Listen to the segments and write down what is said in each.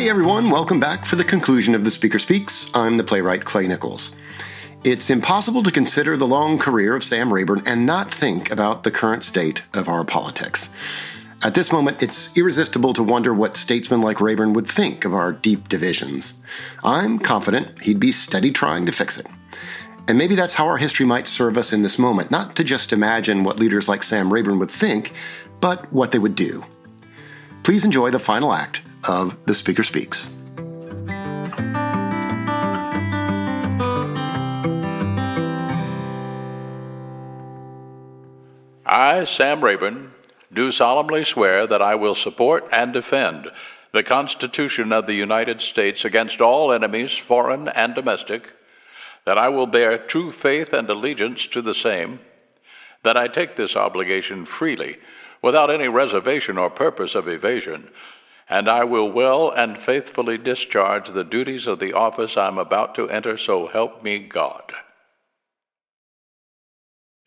Hey everyone, welcome back for the conclusion of The Speaker Speaks. I'm the playwright Clay Nichols. It's impossible to consider the long career of Sam Rayburn and not think about the current state of our politics. At this moment, it's irresistible to wonder what statesmen like Rayburn would think of our deep divisions. I'm confident he'd be steady trying to fix it. And maybe that's how our history might serve us in this moment, not to just imagine what leaders like Sam Rayburn would think, but what they would do. Please enjoy the final act of The Speaker Speaks. I, Sam Rayburn, do solemnly swear that I will support and defend the Constitution of the United States against all enemies, foreign and domestic, that I will bear true faith and allegiance to the same, that I take this obligation freely, without any reservation or purpose of evasion, and I will well and faithfully discharge the duties of the office I'm about to enter, so help me God.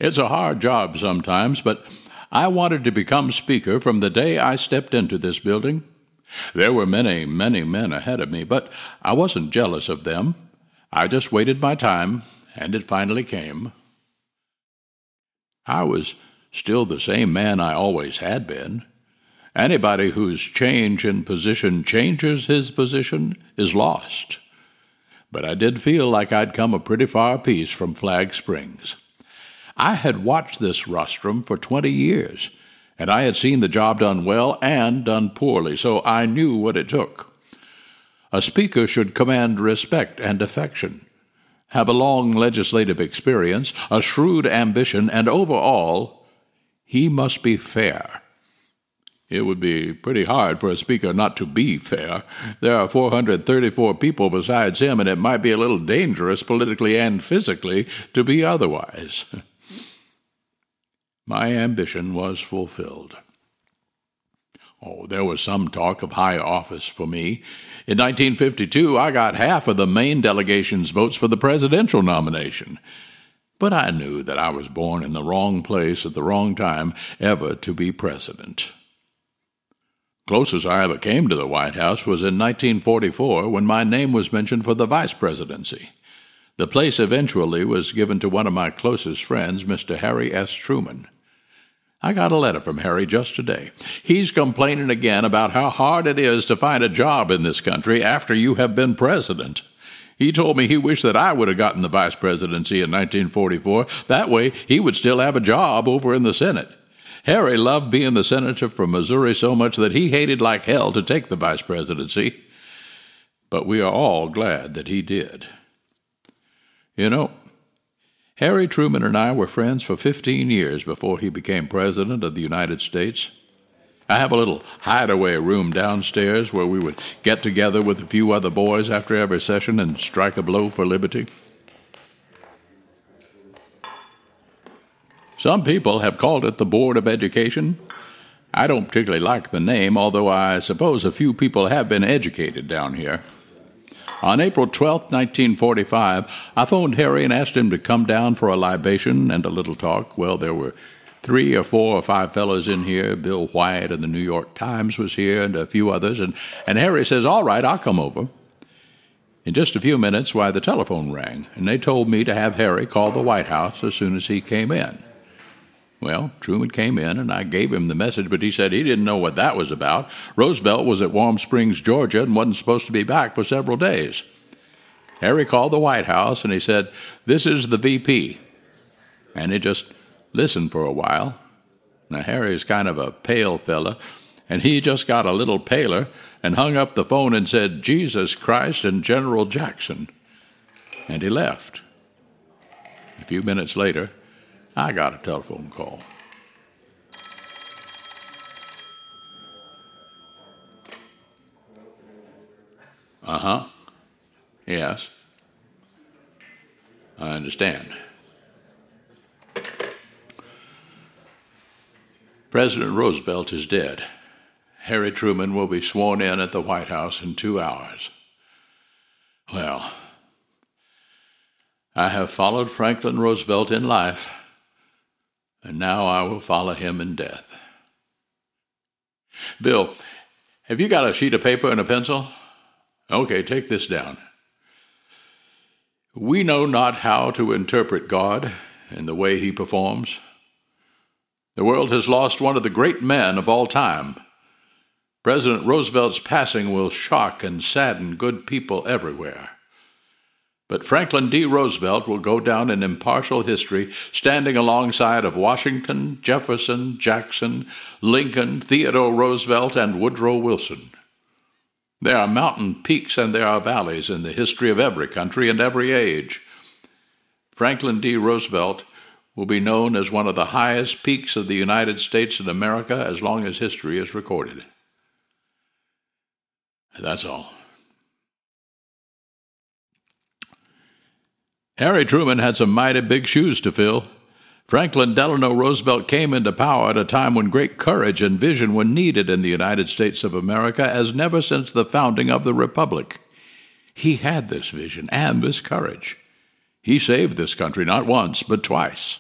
It's a hard job sometimes, but I wanted to become Speaker from the day I stepped into this building. There were many, many men ahead of me, but I wasn't jealous of them. I just waited my time, and it finally came. I was still the same man I always had been. Anybody whose change in position changes his position is lost. But I did feel like I'd come a pretty far piece from Flag Springs. I had watched this rostrum for twenty years, and I had seen the job done well and done poorly, so I knew what it took. A speaker should command respect and affection, have a long legislative experience, a shrewd ambition, and overall, he must be fair. It would be pretty hard for a speaker not to be fair. There are 434 people besides him, and it might be a little dangerous politically and physically to be otherwise. My ambition was fulfilled. Oh, there was some talk of high office for me. In 1952, I got half of the Maine delegation's votes for the presidential nomination. But I knew that I was born in the wrong place at the wrong time ever to be president. Closest I ever came to the White House was in 1944 when my name was mentioned for the vice presidency. The place eventually was given to one of my closest friends, Mr. Harry S. Truman. I got a letter from Harry just today. He's complaining again about how hard it is to find a job in this country after you have been president. He told me he wished that I would have gotten the vice presidency in 1944. That way, he would still have a job over in the Senate. Harry loved being the senator from Missouri so much that he hated like hell to take the vice presidency. But we are all glad that he did. You know, Harry Truman and I were friends for 15 years before he became President of the United States. I have a little hideaway room downstairs where we would get together with a few other boys after every session and strike a blow for liberty. Some people have called it the Board of Education. I don't particularly like the name, although I suppose a few people have been educated down here. On April 12, 1945, I phoned Harry and asked him to come down for a libation and a little talk. Well, there were three or four or five fellows in here. Bill White of the New York Times was here and a few others. And, and Harry says, All right, I'll come over. In just a few minutes, why, the telephone rang, and they told me to have Harry call the White House as soon as he came in. Well, Truman came in and I gave him the message, but he said he didn't know what that was about. Roosevelt was at Warm Springs, Georgia, and wasn't supposed to be back for several days. Harry called the White House and he said, This is the VP. And he just listened for a while. Now, Harry's kind of a pale fella, and he just got a little paler and hung up the phone and said, Jesus Christ and General Jackson. And he left. A few minutes later, I got a telephone call. Uh huh. Yes. I understand. President Roosevelt is dead. Harry Truman will be sworn in at the White House in two hours. Well, I have followed Franklin Roosevelt in life and now I will follow him in death. Bill, have you got a sheet of paper and a pencil? Okay, take this down. We know not how to interpret God and the way he performs. The world has lost one of the great men of all time. President Roosevelt's passing will shock and sadden good people everywhere. But Franklin D. Roosevelt will go down in impartial history, standing alongside of Washington, Jefferson, Jackson, Lincoln, Theodore Roosevelt, and Woodrow Wilson. There are mountain peaks and there are valleys in the history of every country and every age. Franklin D. Roosevelt will be known as one of the highest peaks of the United States and America as long as history is recorded. That's all. Harry Truman had some mighty big shoes to fill. Franklin Delano Roosevelt came into power at a time when great courage and vision were needed in the United States of America as never since the founding of the Republic. He had this vision and this courage. He saved this country not once, but twice.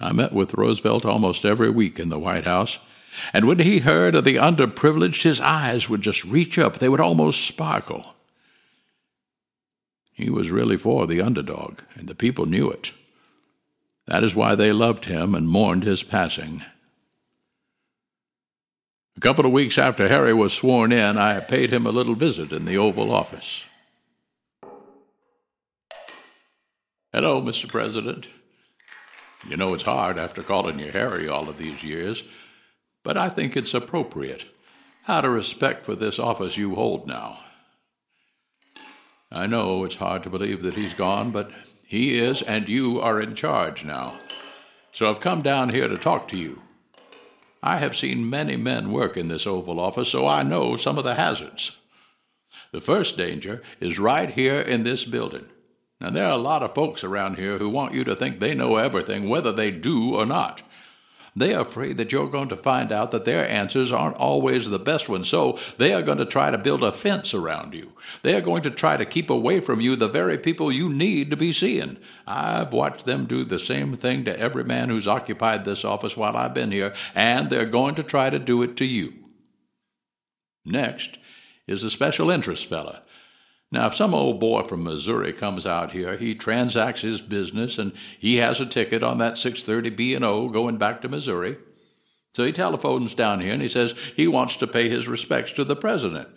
I met with Roosevelt almost every week in the White House, and when he heard of the underprivileged, his eyes would just reach up, they would almost sparkle. He was really for the underdog, and the people knew it. That is why they loved him and mourned his passing. A couple of weeks after Harry was sworn in, I paid him a little visit in the Oval Office. Hello, Mr. President. You know it's hard after calling you Harry all of these years, but I think it's appropriate out of respect for this office you hold now. I know it's hard to believe that he's gone, but he is, and you are in charge now. So I've come down here to talk to you. I have seen many men work in this Oval Office, so I know some of the hazards. The first danger is right here in this building. Now, there are a lot of folks around here who want you to think they know everything, whether they do or not. They are afraid that you're going to find out that their answers aren't always the best ones, so they are going to try to build a fence around you. They are going to try to keep away from you the very people you need to be seeing. I've watched them do the same thing to every man who's occupied this office while I've been here, and they're going to try to do it to you. Next is a special interest fella now, if some old boy from Missouri comes out here, he transacts his business and he has a ticket on that 630 B&O going back to Missouri. So he telephones down here and he says he wants to pay his respects to the president.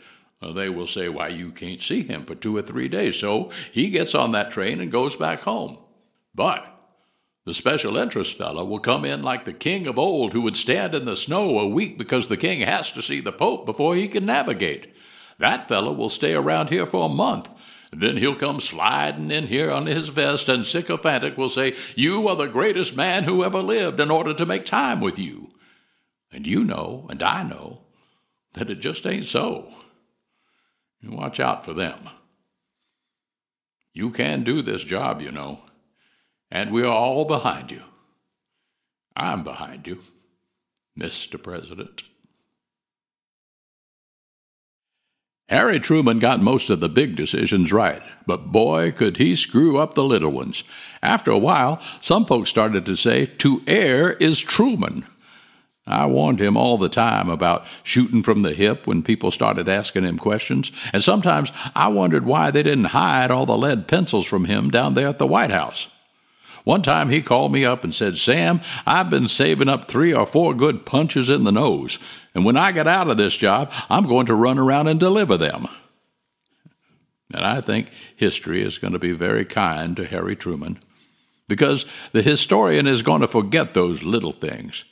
Well, they will say, Why, you can't see him for two or three days. So he gets on that train and goes back home. But the special interest fellow will come in like the king of old who would stand in the snow a week because the king has to see the pope before he can navigate. That fellow will stay around here for a month. Then he'll come sliding in here on his vest, and sycophantic will say, You are the greatest man who ever lived in order to make time with you. And you know, and I know, that it just ain't so. Watch out for them. You can do this job, you know, and we are all behind you. I'm behind you, Mr. President. Harry Truman got most of the big decisions right, but boy, could he screw up the little ones. After a while, some folks started to say, To err is Truman. I warned him all the time about shooting from the hip when people started asking him questions, and sometimes I wondered why they didn't hide all the lead pencils from him down there at the White House. One time he called me up and said, Sam, I've been saving up three or four good punches in the nose, and when I get out of this job, I'm going to run around and deliver them. And I think history is going to be very kind to Harry Truman because the historian is going to forget those little things.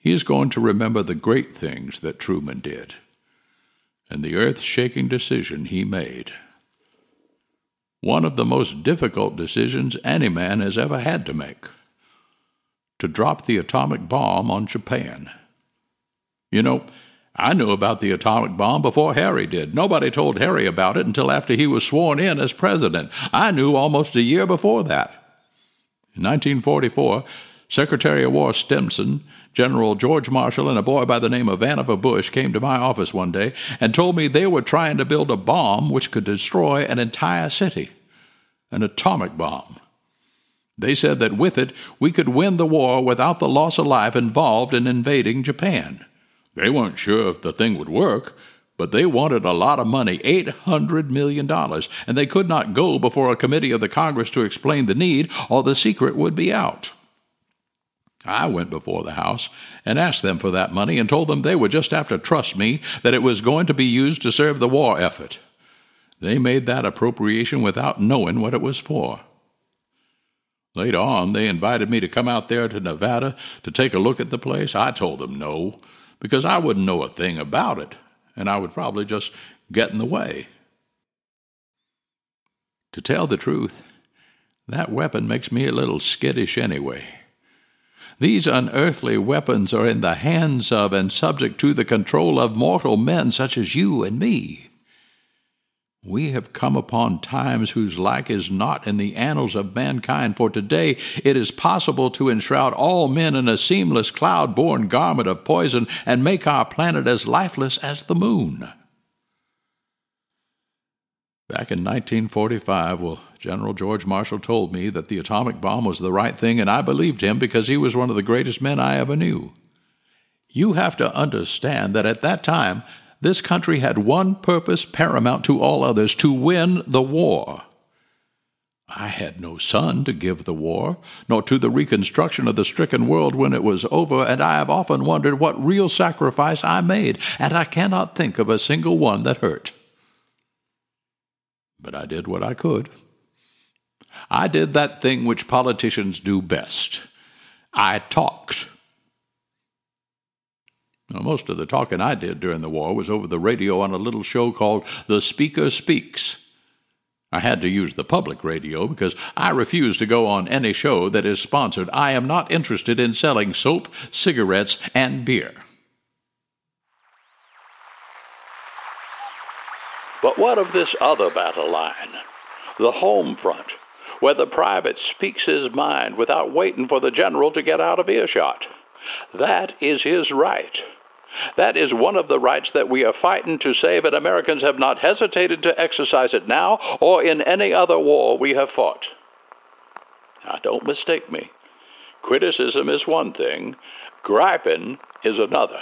He is going to remember the great things that Truman did and the earth shaking decision he made one of the most difficult decisions any man has ever had to make to drop the atomic bomb on Japan. You know, I knew about the atomic bomb before Harry did. Nobody told Harry about it until after he was sworn in as president. I knew almost a year before that. In 1944, Secretary of War Stimson, General George Marshall, and a boy by the name of Vannevar Bush came to my office one day and told me they were trying to build a bomb which could destroy an entire city an atomic bomb. They said that with it we could win the war without the loss of life involved in invading Japan. They weren't sure if the thing would work, But they wanted a lot of money, $800 million, and they could not go before a committee of the Congress to explain the need, or the secret would be out. I went before the House and asked them for that money and told them they would just have to trust me that it was going to be used to serve the war effort. They made that appropriation without knowing what it was for. Later on, they invited me to come out there to Nevada to take a look at the place. I told them no, because I wouldn't know a thing about it, and I would probably just get in the way. To tell the truth, that weapon makes me a little skittish anyway. These unearthly weapons are in the hands of and subject to the control of mortal men such as you and me. We have come upon times whose like is not in the annals of mankind, for today it is possible to enshroud all men in a seamless cloud born garment of poison and make our planet as lifeless as the moon. Back in 1945, well, General George Marshall told me that the atomic bomb was the right thing, and I believed him because he was one of the greatest men I ever knew. You have to understand that at that time, this country had one purpose paramount to all others to win the war. I had no son to give the war, nor to the reconstruction of the stricken world when it was over, and I have often wondered what real sacrifice I made, and I cannot think of a single one that hurt. But I did what I could. I did that thing which politicians do best. I talked. Now, most of the talking I did during the war was over the radio on a little show called The Speaker Speaks. I had to use the public radio because I refuse to go on any show that is sponsored. I am not interested in selling soap, cigarettes, and beer. But what of this other battle line? The home front, where the private speaks his mind without waiting for the general to get out of earshot. That is his right. That is one of the rights that we are fighting to save, and Americans have not hesitated to exercise it now or in any other war we have fought. Now, don't mistake me. Criticism is one thing, griping is another.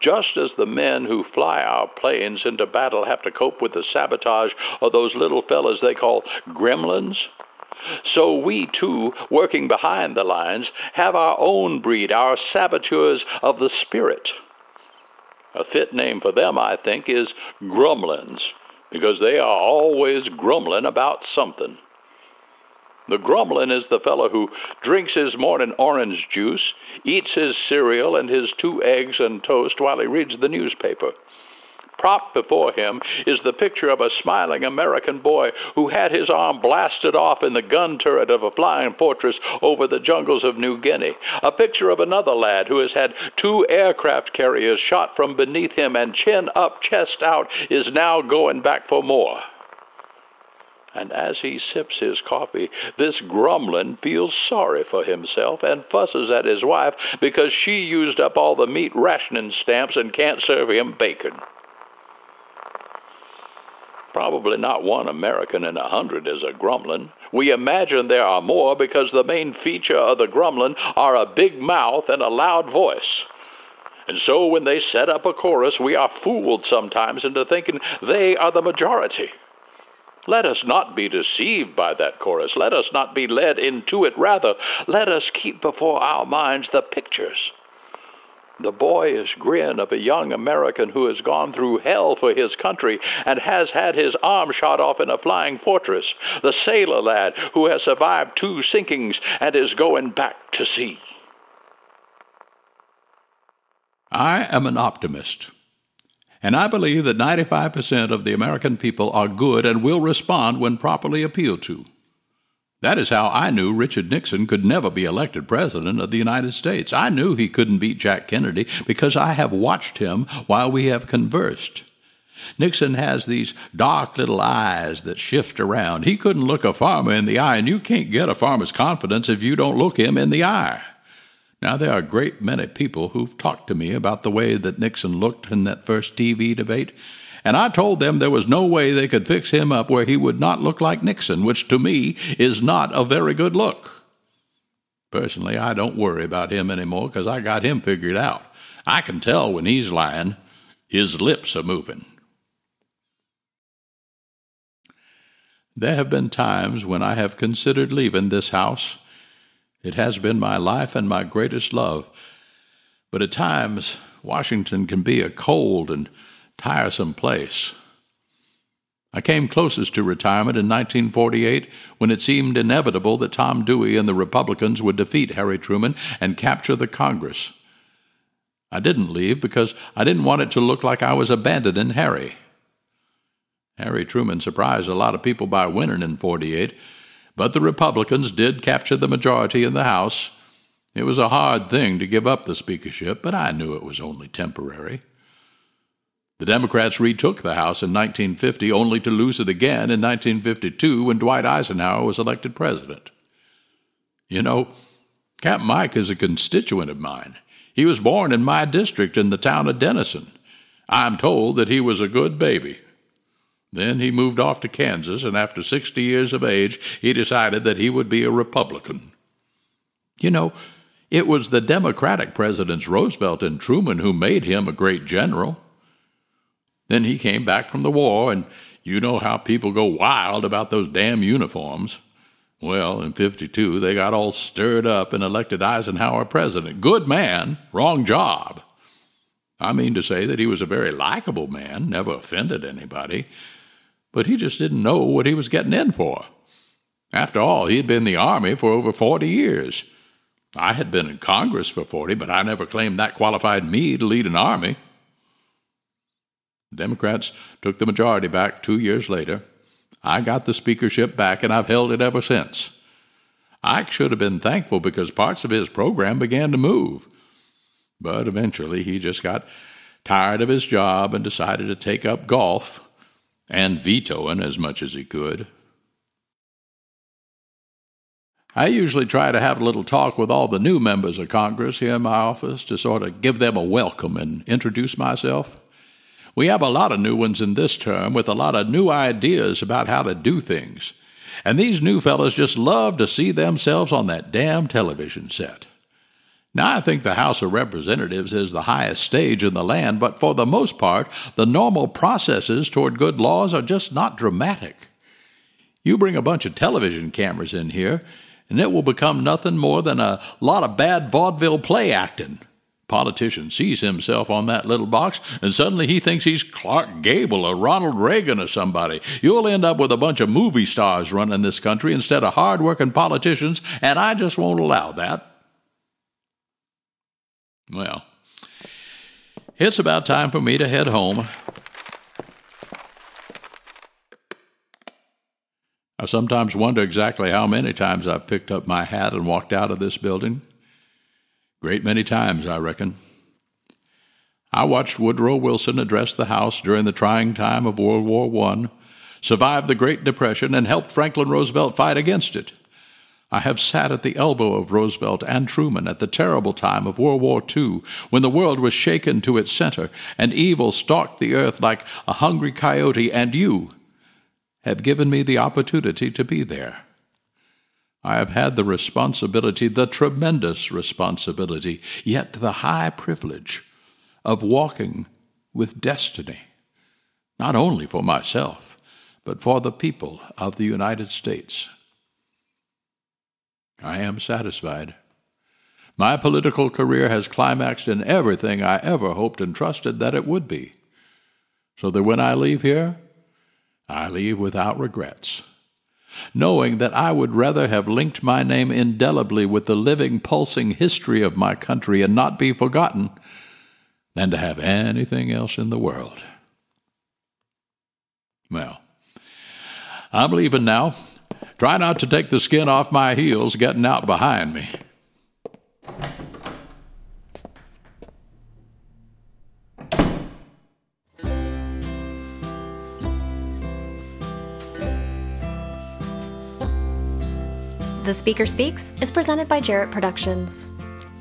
Just as the men who fly our planes into battle have to cope with the sabotage of those little fellas they call gremlins, so we too, working behind the lines, have our own breed, our saboteurs of the spirit. A fit name for them, I think, is grumblins, because they are always grumbling about something. The grumlin is the fellow who drinks his morning orange juice, eats his cereal and his two eggs and toast while he reads the newspaper. Propped before him is the picture of a smiling American boy who had his arm blasted off in the gun turret of a flying fortress over the jungles of New Guinea. A picture of another lad who has had two aircraft carriers shot from beneath him and chin up, chest out, is now going back for more. And as he sips his coffee, this grumlin feels sorry for himself and fusses at his wife because she used up all the meat rationing stamps and can't serve him bacon. Probably not one American in a hundred is a grumlin. We imagine there are more because the main feature of the grumlin are a big mouth and a loud voice. And so when they set up a chorus, we are fooled sometimes into thinking they are the majority. Let us not be deceived by that chorus. Let us not be led into it. Rather, let us keep before our minds the pictures the boyish grin of a young American who has gone through hell for his country and has had his arm shot off in a flying fortress, the sailor lad who has survived two sinkings and is going back to sea. I am an optimist. And I believe that 95% of the American people are good and will respond when properly appealed to. That is how I knew Richard Nixon could never be elected President of the United States. I knew he couldn't beat Jack Kennedy because I have watched him while we have conversed. Nixon has these dark little eyes that shift around. He couldn't look a farmer in the eye, and you can't get a farmer's confidence if you don't look him in the eye. Now, there are a great many people who've talked to me about the way that Nixon looked in that first TV debate, and I told them there was no way they could fix him up where he would not look like Nixon, which to me is not a very good look. Personally, I don't worry about him anymore because I got him figured out. I can tell when he's lying. His lips are moving. There have been times when I have considered leaving this house. It has been my life and my greatest love. But at times, Washington can be a cold and tiresome place. I came closest to retirement in 1948 when it seemed inevitable that Tom Dewey and the Republicans would defeat Harry Truman and capture the Congress. I didn't leave because I didn't want it to look like I was abandoning Harry. Harry Truman surprised a lot of people by winning in 48, but the Republicans did capture the majority in the House. It was a hard thing to give up the speakership, but I knew it was only temporary. The Democrats retook the House in 1950, only to lose it again in 1952 when Dwight Eisenhower was elected president. You know, Cap Mike is a constituent of mine. He was born in my district in the town of Denison. I'm told that he was a good baby. Then he moved off to Kansas, and after 60 years of age, he decided that he would be a Republican. You know, it was the Democratic presidents Roosevelt and Truman who made him a great general. Then he came back from the war, and you know how people go wild about those damn uniforms. Well, in 52, they got all stirred up and elected Eisenhower president. Good man, wrong job. I mean to say that he was a very likable man, never offended anybody, but he just didn't know what he was getting in for. After all, he had been in the Army for over 40 years. I had been in Congress for 40, but I never claimed that qualified me to lead an army. Democrats took the majority back two years later. I got the speakership back, and I've held it ever since. Ike should have been thankful because parts of his program began to move. But eventually he just got tired of his job and decided to take up golf and vetoing as much as he could. I usually try to have a little talk with all the new members of Congress here in my office to sort of give them a welcome and introduce myself. We have a lot of new ones in this term with a lot of new ideas about how to do things. And these new fellows just love to see themselves on that damn television set. Now, I think the House of Representatives is the highest stage in the land, but for the most part, the normal processes toward good laws are just not dramatic. You bring a bunch of television cameras in here, and it will become nothing more than a lot of bad vaudeville play acting politician sees himself on that little box and suddenly he thinks he's Clark Gable or Ronald Reagan or somebody. You'll end up with a bunch of movie stars running this country instead of hard-working politicians, and I just won't allow that. Well, it's about time for me to head home. I sometimes wonder exactly how many times I've picked up my hat and walked out of this building. Great many times, I reckon. I watched Woodrow Wilson address the House during the trying time of World War I, survived the Great Depression, and helped Franklin Roosevelt fight against it. I have sat at the elbow of Roosevelt and Truman at the terrible time of World War II, when the world was shaken to its center and evil stalked the earth like a hungry coyote, and you have given me the opportunity to be there. I have had the responsibility, the tremendous responsibility, yet the high privilege of walking with destiny, not only for myself, but for the people of the United States. I am satisfied. My political career has climaxed in everything I ever hoped and trusted that it would be, so that when I leave here, I leave without regrets knowing that I would rather have linked my name indelibly with the living, pulsing history of my country and not be forgotten than to have anything else in the world. Well, I'm leaving now. Try not to take the skin off my heels getting out behind me. The Speaker Speaks is presented by Jarrett Productions.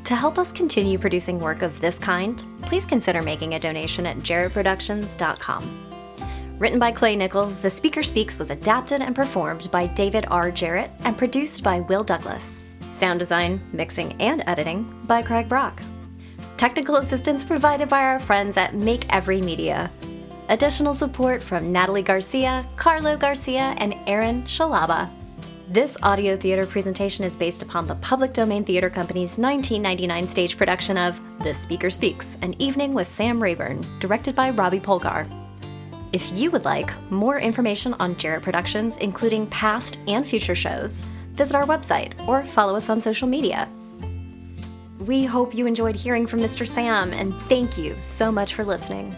To help us continue producing work of this kind, please consider making a donation at jarrettproductions.com. Written by Clay Nichols, The Speaker Speaks was adapted and performed by David R. Jarrett and produced by Will Douglas. Sound design, mixing, and editing by Craig Brock. Technical assistance provided by our friends at Make Every Media. Additional support from Natalie Garcia, Carlo Garcia, and Aaron Shalaba. This audio theater presentation is based upon the Public Domain Theater Company's 1999 stage production of The Speaker Speaks An Evening with Sam Rayburn, directed by Robbie Polgar. If you would like more information on Jarrett Productions, including past and future shows, visit our website or follow us on social media. We hope you enjoyed hearing from Mr. Sam, and thank you so much for listening.